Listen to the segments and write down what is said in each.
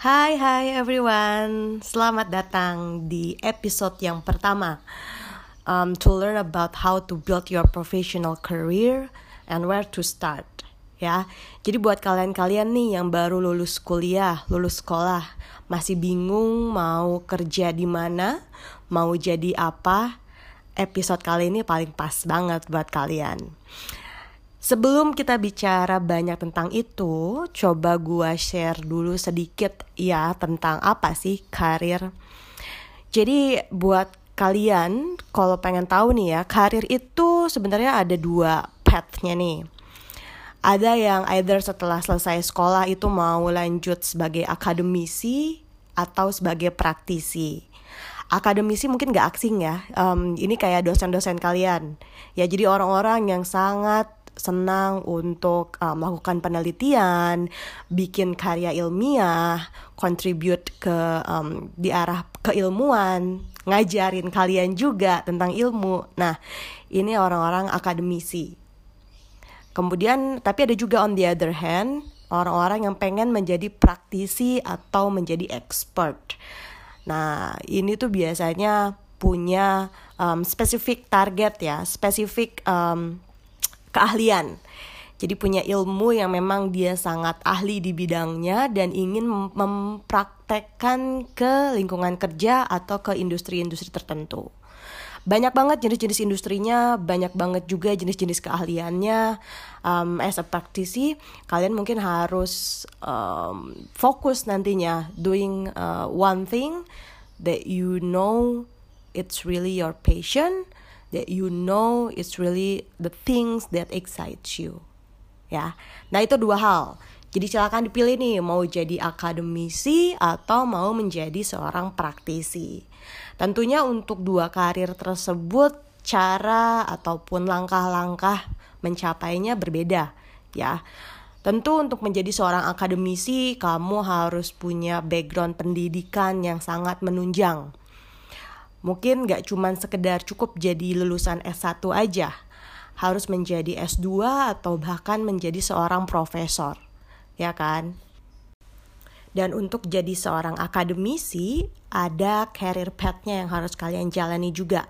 Hai hai everyone, selamat datang di episode yang pertama. Um, To learn about how to build your professional career and where to start ya. Jadi buat kalian-kalian nih yang baru lulus kuliah, lulus sekolah Masih bingung mau kerja di mana, mau jadi apa Episode kali ini paling pas banget buat kalian Sebelum kita bicara banyak tentang itu, coba gua share dulu sedikit ya tentang apa sih karir. Jadi buat kalian kalau pengen tahu nih ya, karir itu sebenarnya ada dua pathnya nih. Ada yang either setelah selesai sekolah itu mau lanjut sebagai akademisi atau sebagai praktisi akademisi mungkin gak asing ya. Um, ini kayak dosen-dosen kalian. Ya jadi orang-orang yang sangat senang untuk uh, melakukan penelitian, bikin karya ilmiah, contribute ke um, di arah keilmuan, ngajarin kalian juga tentang ilmu. Nah, ini orang-orang akademisi. Kemudian, tapi ada juga on the other hand, orang-orang yang pengen menjadi praktisi atau menjadi expert. Nah, ini tuh biasanya punya um, spesifik target ya, spesifik um, keahlian. Jadi punya ilmu yang memang dia sangat ahli di bidangnya dan ingin mempraktekkan ke lingkungan kerja atau ke industri-industri tertentu. Banyak banget jenis-jenis industrinya, banyak banget juga jenis-jenis keahliannya. Um, as a practice, kalian mungkin harus um, fokus nantinya doing uh, one thing that you know it's really your passion that you know it's really the things that excites you. Ya. Nah, itu dua hal. Jadi silakan dipilih nih mau jadi akademisi atau mau menjadi seorang praktisi. Tentunya untuk dua karir tersebut cara ataupun langkah-langkah mencapainya berbeda ya. Tentu untuk menjadi seorang akademisi kamu harus punya background pendidikan yang sangat menunjang Mungkin gak cuman sekedar cukup jadi lulusan S1 aja, harus menjadi S2 atau bahkan menjadi seorang profesor, ya kan? Dan untuk jadi seorang akademisi, ada career path-nya yang harus kalian jalani juga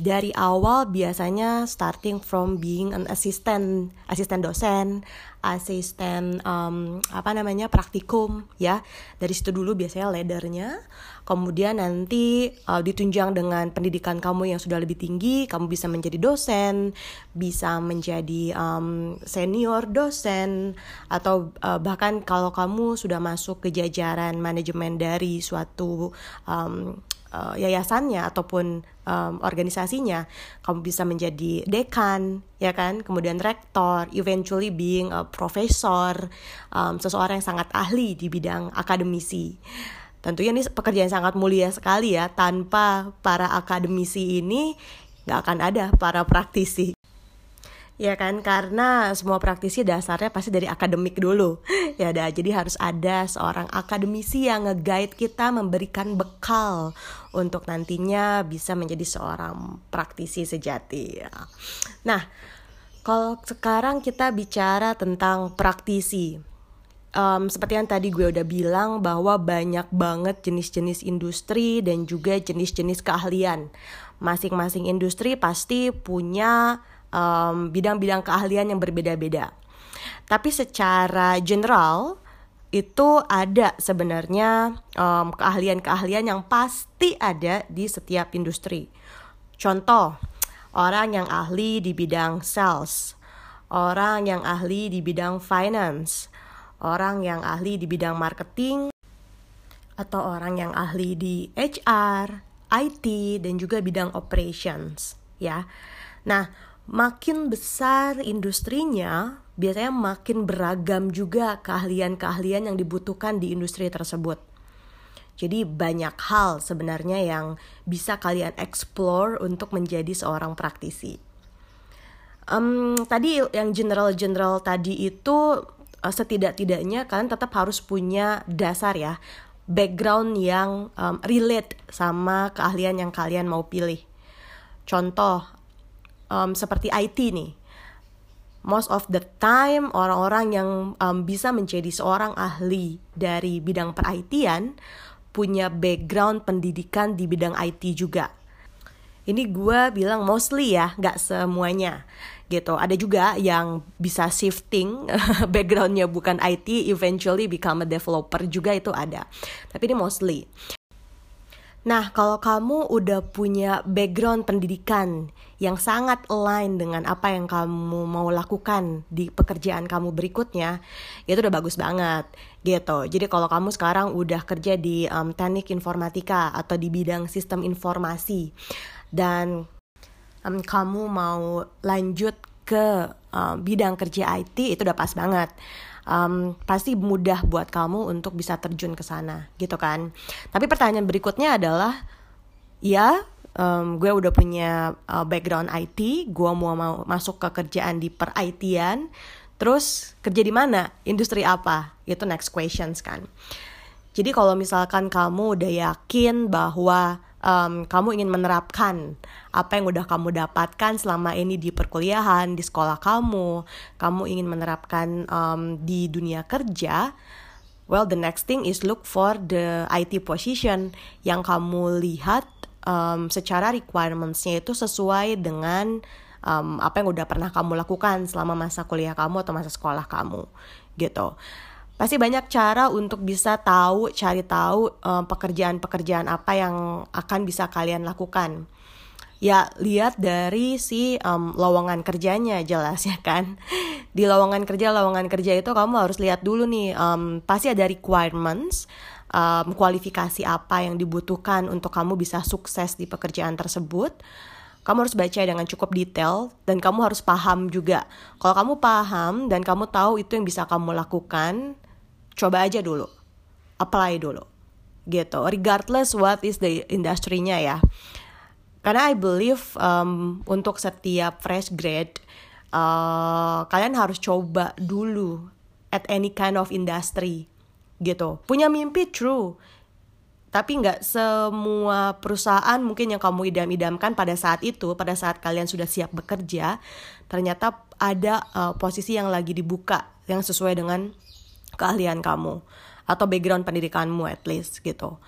dari awal biasanya starting from being an assistant, asisten dosen, asisten um, apa namanya praktikum ya. Dari situ dulu biasanya laddernya. Kemudian nanti uh, ditunjang dengan pendidikan kamu yang sudah lebih tinggi, kamu bisa menjadi dosen, bisa menjadi um, senior dosen atau uh, bahkan kalau kamu sudah masuk ke jajaran manajemen dari suatu um, uh, yayasannya ataupun um, organisasinya, kamu bisa menjadi dekan, ya kan, kemudian rektor, eventually being a professor, um, seseorang yang sangat ahli di bidang akademisi. Tentunya ini pekerjaan sangat mulia sekali ya, tanpa para akademisi ini nggak akan ada para praktisi. Ya kan, karena semua praktisi dasarnya pasti dari akademik dulu. Ya dah, jadi harus ada seorang akademisi yang nge-guide kita memberikan bekal untuk nantinya bisa menjadi seorang praktisi sejati. Nah, kalau sekarang kita bicara tentang praktisi, um, seperti yang tadi gue udah bilang bahwa banyak banget jenis-jenis industri dan juga jenis-jenis keahlian. Masing-masing industri pasti punya bidang-bidang um, keahlian yang berbeda-beda. Tapi secara general itu ada sebenarnya keahlian keahlian-keahlian yang pasti ada di setiap industri. Contoh, orang yang ahli di bidang sales, orang yang ahli di bidang finance, orang yang ahli di bidang marketing, atau orang yang ahli di HR, IT, dan juga bidang operations, ya. Nah, makin besar industrinya, biasanya makin beragam juga keahlian-keahlian yang dibutuhkan di industri tersebut. Jadi banyak hal sebenarnya yang bisa kalian explore untuk menjadi seorang praktisi. Um, tadi yang general-general tadi itu uh, setidak-tidaknya kalian tetap harus punya dasar ya, background yang um, relate sama keahlian yang kalian mau pilih. Contoh um, seperti IT nih. most of the time orang-orang yang um, bisa menjadi seorang ahli dari bidang per punya background pendidikan di bidang IT juga. Ini gue bilang mostly ya, nggak semuanya gitu. Ada juga yang bisa shifting backgroundnya bukan IT, eventually become a developer juga itu ada. Tapi ini mostly. Nah, kalau kamu udah punya background pendidikan yang sangat align dengan apa yang kamu mau lakukan di pekerjaan kamu berikutnya, itu udah bagus banget gitu. Jadi kalau kamu sekarang udah kerja di um, teknik informatika atau di bidang sistem informasi dan um, kamu mau lanjut ke um, bidang kerja IT, itu udah pas banget um, pasti mudah buat kamu untuk bisa terjun ke sana gitu kan? Tapi pertanyaan berikutnya adalah ya um, gue udah punya uh, background IT gue mau mau masuk ke kerjaan di per IT-an terus kerja di mana? Industri apa? Itu next questions kan. Jadi kalau misalkan kamu udah yakin bahwa um, kamu ingin menerapkan apa yang udah kamu dapatkan selama ini di perkuliahan, di sekolah kamu, kamu ingin menerapkan um, di dunia kerja, well the next thing is look for the IT position yang kamu lihat um, secara requirementsnya itu sesuai dengan um, apa yang udah pernah kamu lakukan selama masa kuliah kamu atau masa sekolah kamu gitu pasti banyak cara untuk bisa tahu cari tahu pekerjaan-pekerjaan um, apa yang akan bisa kalian lakukan. Ya lihat dari si um, lowongan kerjanya jelas ya kan? Di lowongan kerja lowongan kerja itu kamu harus lihat dulu nih um, pasti ada requirements um, kualifikasi apa yang dibutuhkan untuk kamu bisa sukses di pekerjaan tersebut. Kamu harus baca dengan cukup detail dan kamu harus paham juga. Kalau kamu paham dan kamu tahu itu yang bisa kamu lakukan, coba aja dulu. Apply dulu. Gitu. Regardless what is the industrinya ya. Karena I believe um, untuk setiap fresh grade uh, kalian harus coba dulu at any kind of industry. Gitu. Punya mimpi true. Tapi nggak semua perusahaan mungkin yang kamu idam-idamkan pada saat itu pada saat kalian sudah siap bekerja ternyata ada uh, posisi yang lagi dibuka yang sesuai dengan keahlian kamu atau background pendidikanmu at least gitu.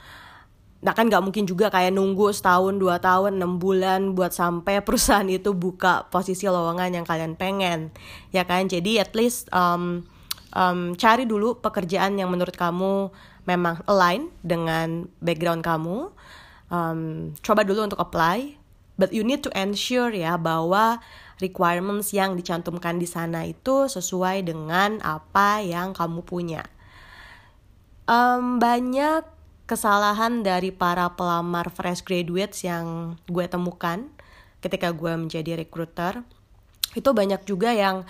Nah kan gak mungkin juga kayak nunggu setahun, dua tahun, enam bulan buat sampai perusahaan itu buka posisi lowongan yang kalian pengen, ya kan? Jadi at least um, um, cari dulu pekerjaan yang menurut kamu memang align dengan background kamu. Um, coba dulu untuk apply, but you need to ensure ya bahwa requirements yang dicantumkan di sana itu sesuai dengan apa yang kamu punya. Um, banyak kesalahan dari para pelamar fresh graduates yang gue temukan ketika gue menjadi recruiter itu banyak juga yang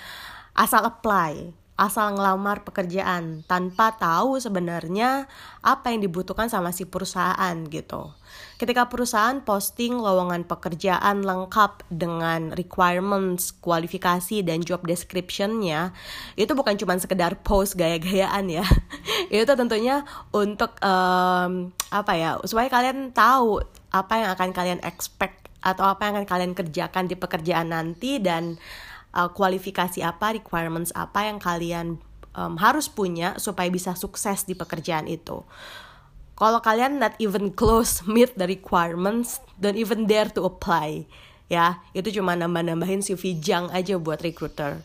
asal apply asal ngelamar pekerjaan tanpa tahu sebenarnya apa yang dibutuhkan sama si perusahaan gitu. Ketika perusahaan posting lowongan pekerjaan lengkap dengan requirements, kualifikasi dan job descriptionnya, itu bukan cuma sekedar post gaya-gayaan ya. itu tentunya untuk um, apa ya, supaya kalian tahu apa yang akan kalian expect atau apa yang akan kalian kerjakan di pekerjaan nanti dan uh, kualifikasi apa, requirements apa yang kalian um, harus punya supaya bisa sukses di pekerjaan itu. Kalau kalian not even close meet the requirements, don't even dare to apply. Ya, itu cuma nambah-nambahin CV jang aja buat recruiter.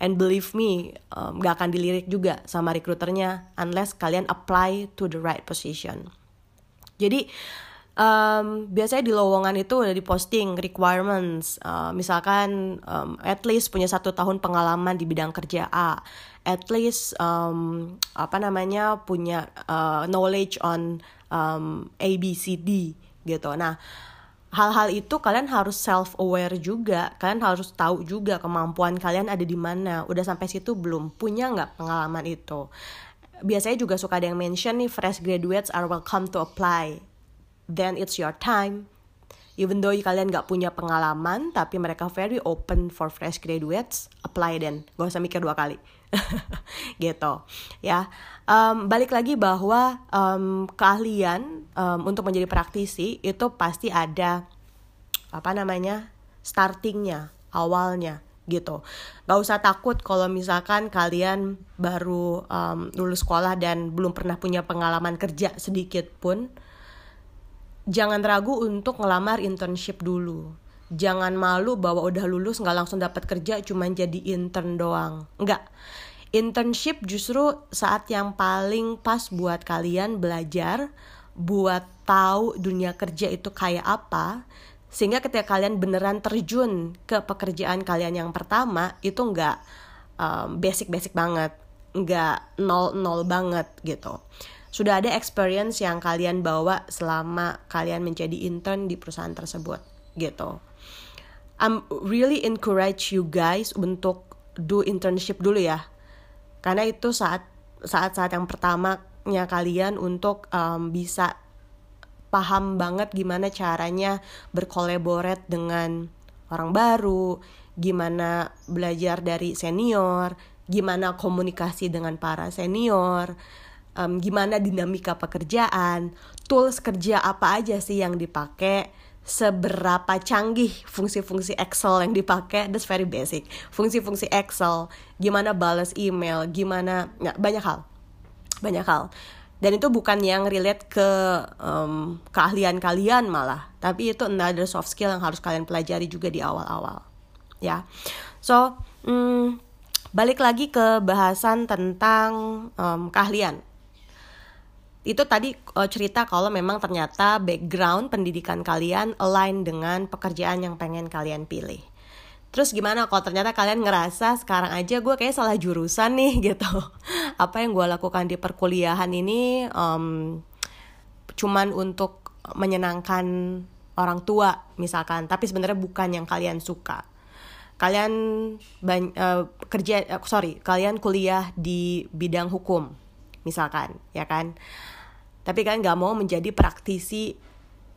And believe me, um, gak akan dilirik juga sama recruiternya unless kalian apply to the right position. Jadi um, biasanya di lowongan itu udah diposting requirements. Uh, misalkan um, at least punya satu tahun pengalaman di bidang kerja A. At least um, apa namanya punya uh, knowledge on um, A B C D gitu. Nah hal-hal itu kalian harus self aware juga. Kalian harus tahu juga kemampuan kalian ada di mana. Udah sampai situ belum? Punya nggak pengalaman itu? Biasanya juga suka ada yang mention nih fresh graduates are welcome to apply then it's your time. Even though kalian gak punya pengalaman, tapi mereka very open for fresh graduates, apply then, gak usah mikir dua kali. gitu ya um, balik lagi bahwa um, keahlian um, untuk menjadi praktisi itu pasti ada apa namanya startingnya awalnya gitu. Gak usah takut kalau misalkan kalian baru um, lulus sekolah dan belum pernah punya pengalaman kerja sedikit pun. Jangan ragu untuk ngelamar internship dulu. Jangan malu bahwa udah lulus nggak langsung dapat kerja cuma jadi intern doang. Enggak. Internship justru saat yang paling pas buat kalian belajar, buat tahu dunia kerja itu kayak apa, sehingga ketika kalian beneran terjun ke pekerjaan kalian yang pertama itu nggak um, basic-basic banget nggak nol-nol banget gitu sudah ada experience yang kalian bawa selama kalian menjadi intern di perusahaan tersebut gitu. I'm really encourage you guys untuk do internship dulu ya. Karena itu saat saat saat yang pertamanya kalian untuk um, bisa paham banget gimana caranya berkolaborat dengan orang baru, gimana belajar dari senior, gimana komunikasi dengan para senior, um, gimana dinamika pekerjaan, tools kerja apa aja sih yang dipakai, seberapa canggih fungsi-fungsi Excel yang dipakai, that's very basic. Fungsi-fungsi Excel, gimana balas email, gimana, ya, banyak hal, banyak hal. Dan itu bukan yang relate ke um, keahlian kalian malah tapi itu another soft skill yang harus kalian pelajari juga di awal-awal ya. So um, balik lagi ke bahasan tentang um, keahlian itu tadi uh, cerita kalau memang ternyata background pendidikan kalian align dengan pekerjaan yang pengen kalian pilih Terus gimana kalau ternyata kalian ngerasa sekarang aja gue kayak salah jurusan nih gitu. Apa yang gue lakukan di perkuliahan ini um, cuman untuk menyenangkan orang tua misalkan, tapi sebenarnya bukan yang kalian suka. Kalian uh, kerja uh, sorry, kalian kuliah di bidang hukum misalkan, ya kan? Tapi kan nggak mau menjadi praktisi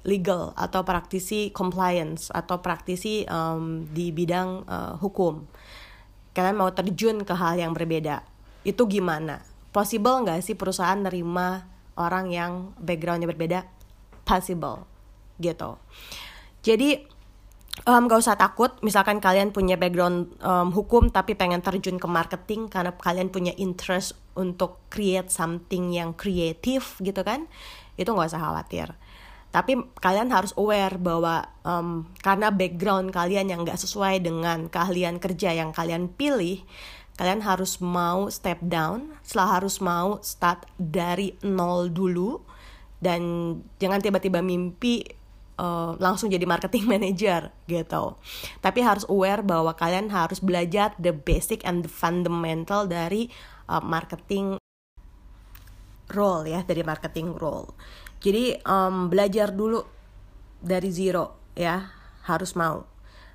legal atau praktisi compliance atau praktisi um, di bidang uh, hukum. Kalian mau terjun ke hal yang berbeda. Itu gimana? Possible nggak sih perusahaan nerima orang yang backgroundnya berbeda? Possible. Gitu. Jadi um, gak usah takut. Misalkan kalian punya background um, hukum tapi pengen terjun ke marketing karena kalian punya interest untuk create something yang kreatif gitu kan itu nggak usah khawatir. Tapi kalian harus aware bahwa um, karena background kalian yang nggak sesuai dengan keahlian kerja yang kalian pilih kalian harus mau step down setelah harus mau start dari nol dulu dan jangan tiba-tiba mimpi uh, langsung jadi marketing manager gitu. Tapi harus aware bahwa kalian harus belajar the basic and the fundamental dari uh, marketing role ya dari marketing role. Jadi um, belajar dulu dari zero ya harus mau.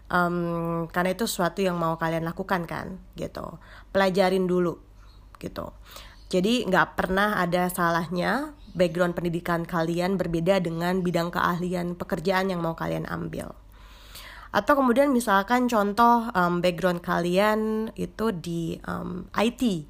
Um, karena itu sesuatu yang mau kalian lakukan kan gitu. Pelajarin dulu gitu. Jadi nggak pernah ada salahnya background pendidikan kalian berbeda dengan bidang keahlian pekerjaan yang mau kalian ambil. Atau kemudian misalkan contoh um, background kalian itu di um, IT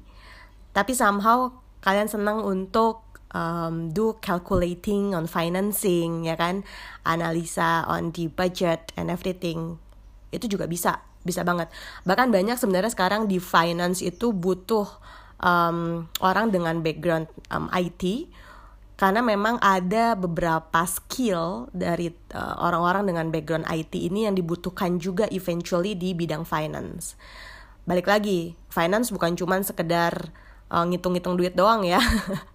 tapi somehow kalian senang untuk um, do calculating on financing ya kan? Analisa on the budget and everything. Itu juga bisa bisa banget. Bahkan banyak sebenarnya sekarang di finance itu butuh um, orang dengan background um, IT karena memang ada beberapa skill dari uh, orang-orang dengan background IT ini yang dibutuhkan juga eventually di bidang finance. Balik lagi finance bukan cuma sekedar uh, ngitung-ngitung duit doang ya.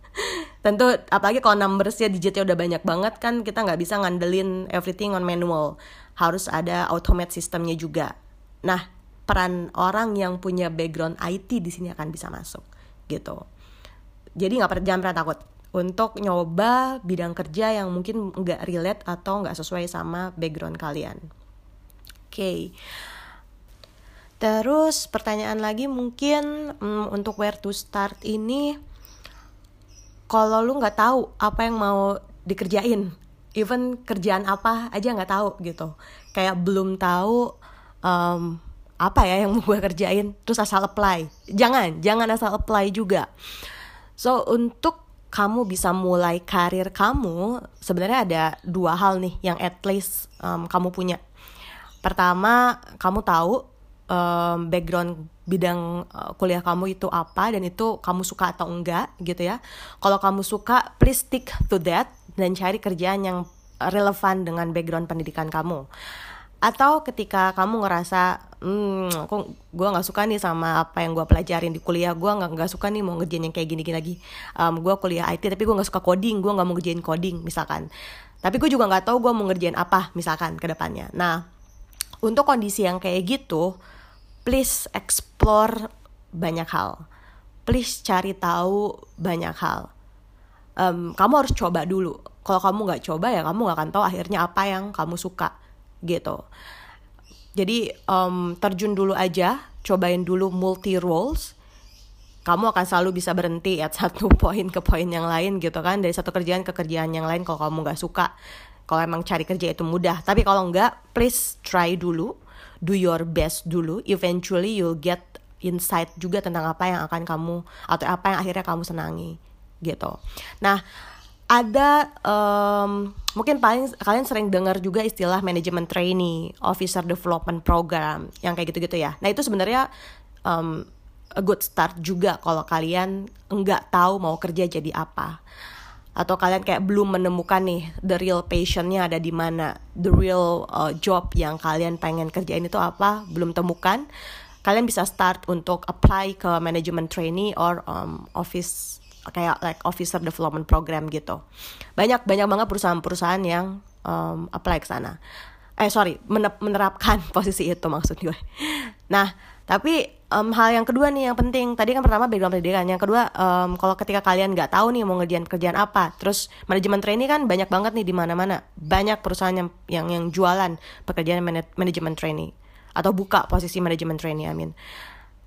Tentu apalagi kalau numbersnya digitnya udah banyak banget kan kita nggak bisa ngandelin everything on manual. Harus ada automate sistemnya juga. Nah peran orang yang punya background IT di sini akan bisa masuk gitu. Jadi nggak jangan pernah takut untuk nyoba bidang kerja yang mungkin nggak relate atau nggak sesuai sama background kalian. Oke. Okay. Terus pertanyaan lagi mungkin um, untuk where to start ini kalau lu nggak tahu apa yang mau dikerjain even kerjaan apa aja nggak tahu gitu. Kayak belum tahu um, apa ya yang mau gue kerjain terus asal apply. Jangan jangan asal apply juga. So untuk kamu bisa mulai karir kamu sebenarnya ada dua hal nih yang at least um, kamu punya pertama kamu tahu um, background bidang uh, kuliah kamu itu apa dan itu kamu suka atau enggak gitu ya. Kalau kamu suka, please stick to that dan cari kerjaan yang relevan dengan background pendidikan kamu. Atau ketika kamu ngerasa, hmm, kok gue nggak suka nih sama apa yang gue pelajarin di kuliah, gue nggak nggak suka nih mau ngerjain yang kayak gini-gini lagi. Um, gue kuliah IT tapi gue nggak suka coding, gue nggak mau ngerjain coding misalkan. Tapi gue juga nggak tahu gue mau ngerjain apa misalkan ke depannya. Nah, untuk kondisi yang kayak gitu, please explore banyak hal. Please cari tahu banyak hal. Um, kamu harus coba dulu. Kalau kamu nggak coba ya kamu nggak akan tahu akhirnya apa yang kamu suka gitu. Jadi um, terjun dulu aja, cobain dulu multi roles. Kamu akan selalu bisa berhenti at satu poin ke poin yang lain gitu kan. Dari satu kerjaan ke kerjaan yang lain kalau kamu nggak suka. Kalau emang cari kerja itu mudah, tapi kalau nggak, please try dulu. Do your best dulu. Eventually you'll get insight juga tentang apa yang akan kamu atau apa yang akhirnya kamu senangi gitu. Nah ada um, mungkin paling kalian sering dengar juga istilah manajemen trainee, officer development program yang kayak gitu-gitu ya. Nah itu sebenarnya um, a good start juga kalau kalian nggak tahu mau kerja jadi apa atau kalian kayak belum menemukan nih the real passionnya ada di mana the real uh, job yang kalian pengen kerjain itu apa belum temukan kalian bisa start untuk apply ke management trainee or um, office kayak like officer development program gitu. Banyak banyak banget perusahaan-perusahaan yang um, apply ke sana. Eh sorry menerapkan posisi itu maksud gue. Nah tapi um, hal yang kedua nih yang penting. Tadi kan pertama background pendidikan. Yang kedua um, kalau ketika kalian nggak tahu nih mau ngerjain kerjaan apa terus manajemen trainee kan banyak banget nih di mana-mana. Banyak perusahaan yang yang yang jualan pekerjaan manajemen trainee atau buka posisi manajemen trainee mean.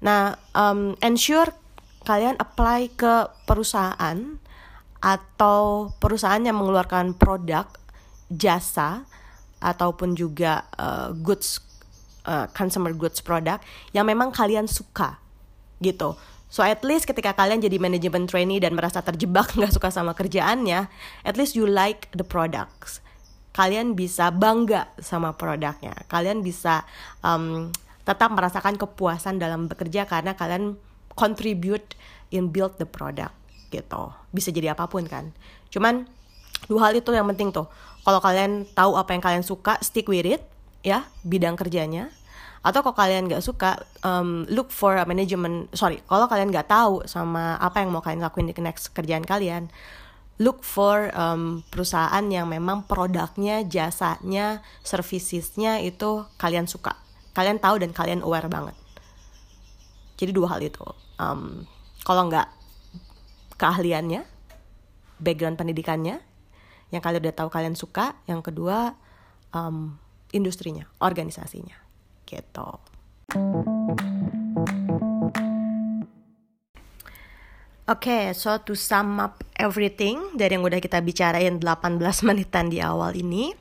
Nah um, ensure kalian apply ke perusahaan atau perusahaan yang mengeluarkan produk jasa ataupun juga uh, goods uh, consumer goods product yang memang kalian suka gitu. So at least ketika kalian jadi manajemen trainee dan merasa terjebak nggak suka sama kerjaannya, at least you like the products. Kalian bisa bangga sama produknya. Kalian bisa um, tetap merasakan kepuasan dalam bekerja karena kalian contribute in build the product gitu. Bisa jadi apa pun kan. Cuman dua hal itu yang penting tuh. Kalau kalian tahu apa yang kalian suka, stick with it ya bidang kerjanya atau kalau kalian nggak suka um, look for a management sorry kalau kalian nggak tahu sama apa yang mau kalian lakuin di next kerjaan kalian look for um, perusahaan yang memang produknya jasanya servicesnya itu kalian suka kalian tahu dan kalian aware banget jadi dua hal itu um, kalau nggak keahliannya background pendidikannya yang kalian udah tahu kalian suka yang kedua um, industrinya organisasinya gitu. Oke, okay, so to sum up everything dari yang udah kita bicarain 18 menitan di awal ini,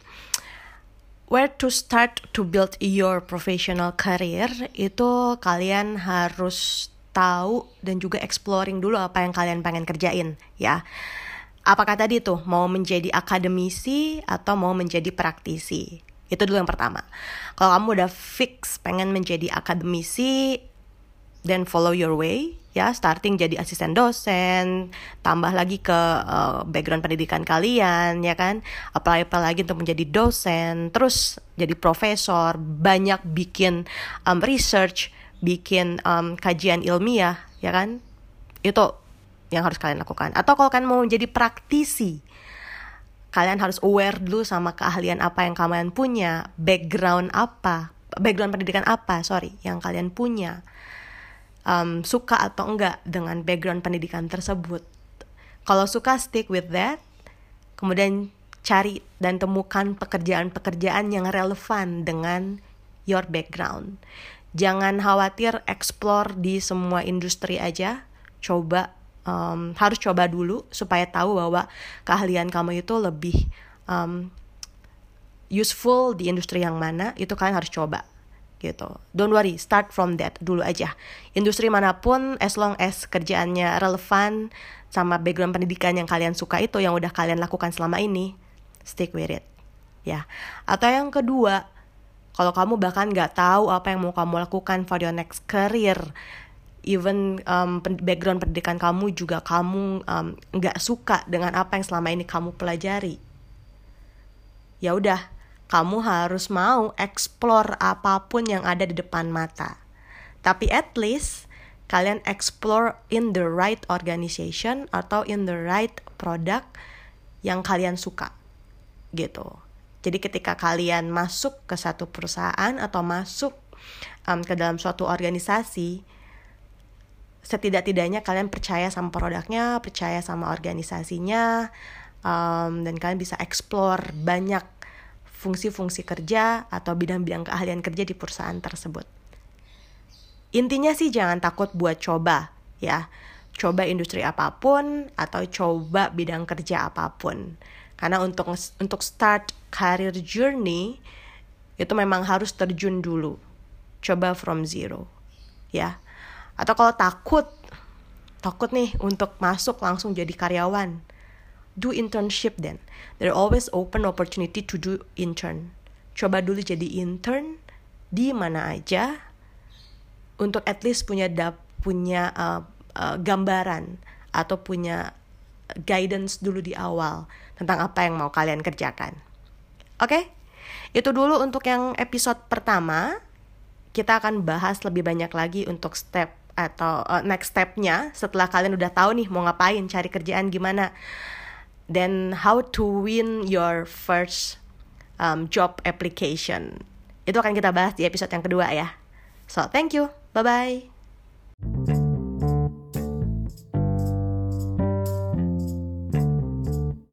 where to start to build your professional career itu kalian harus tahu dan juga exploring dulu apa yang kalian pengen kerjain ya. Apakah tadi tuh mau menjadi akademisi atau mau menjadi praktisi? Itu dulu yang pertama. Kalau kamu udah fix pengen menjadi akademisi, then follow your way ya starting jadi asisten dosen tambah lagi ke uh, background pendidikan kalian ya kan apply apa lagi untuk menjadi dosen terus jadi profesor banyak bikin um, research bikin um, kajian ilmiah ya kan itu yang harus kalian lakukan atau kalau kalian mau menjadi praktisi kalian harus aware dulu sama keahlian apa yang kalian punya, background apa, background pendidikan apa, sorry, yang kalian punya. Um, suka atau enggak dengan background pendidikan tersebut. Kalau suka stick with that, kemudian cari dan temukan pekerjaan-pekerjaan yang relevan dengan your background. Jangan khawatir explore di semua industri aja, coba um, harus coba dulu supaya tahu bahwa keahlian kamu itu lebih um, useful di industri yang mana itu kalian harus coba gitu. Don't worry, start from that dulu aja. Industri mana pun, as long as kerjaannya relevan sama background pendidikan yang kalian suka itu, yang udah kalian lakukan selama ini, stick with it. Ya. Atau yang kedua, kalau kamu bahkan nggak tahu apa yang mau kamu lakukan for your next career even um, background pendidikan kamu juga kamu nggak um, suka dengan apa yang selama ini kamu pelajari. Ya udah kamu harus mau explore apa pun yang ada di depan mata. Tapi at least kalian explore in the right organization atau in the right product yang kalian suka gitu jadi ketika kalian masuk ke satu perusahaan atau masuk um, ke dalam suatu organisasi setidak-tidaknya kalian percaya sama produknya, percaya sama organisasinya, um, dan kalian bisa explore banyak fungsi-fungsi kerja atau bidang-bidang keahlian kerja di perusahaan tersebut. Intinya sih jangan takut buat coba ya. Coba industri apa pun atau coba bidang kerja apa pun. Karena untuk untuk start career journey itu memang harus terjun dulu. Coba from zero. Ya atau kalau takut, takut nih untuk masuk langsung jadi karyawan, do internship then. There always open opportunity to do intern. Coba dulu jadi intern di mana aja untuk at least punya dap punya uh, uh, gambaran atau punya guidance dulu di awal tentang apa yang mau kalian kerjakan. Oke? Okay? Itu dulu untuk yang episode pertama. Kita akan bahas lebih banyak lagi untuk step atau uh, next stepnya setelah kalian udah tahu nih mau ngapain cari kerjaan gimana then how to win your first um, job application itu akan kita bahas di episode yang kedua ya so thank you bye bye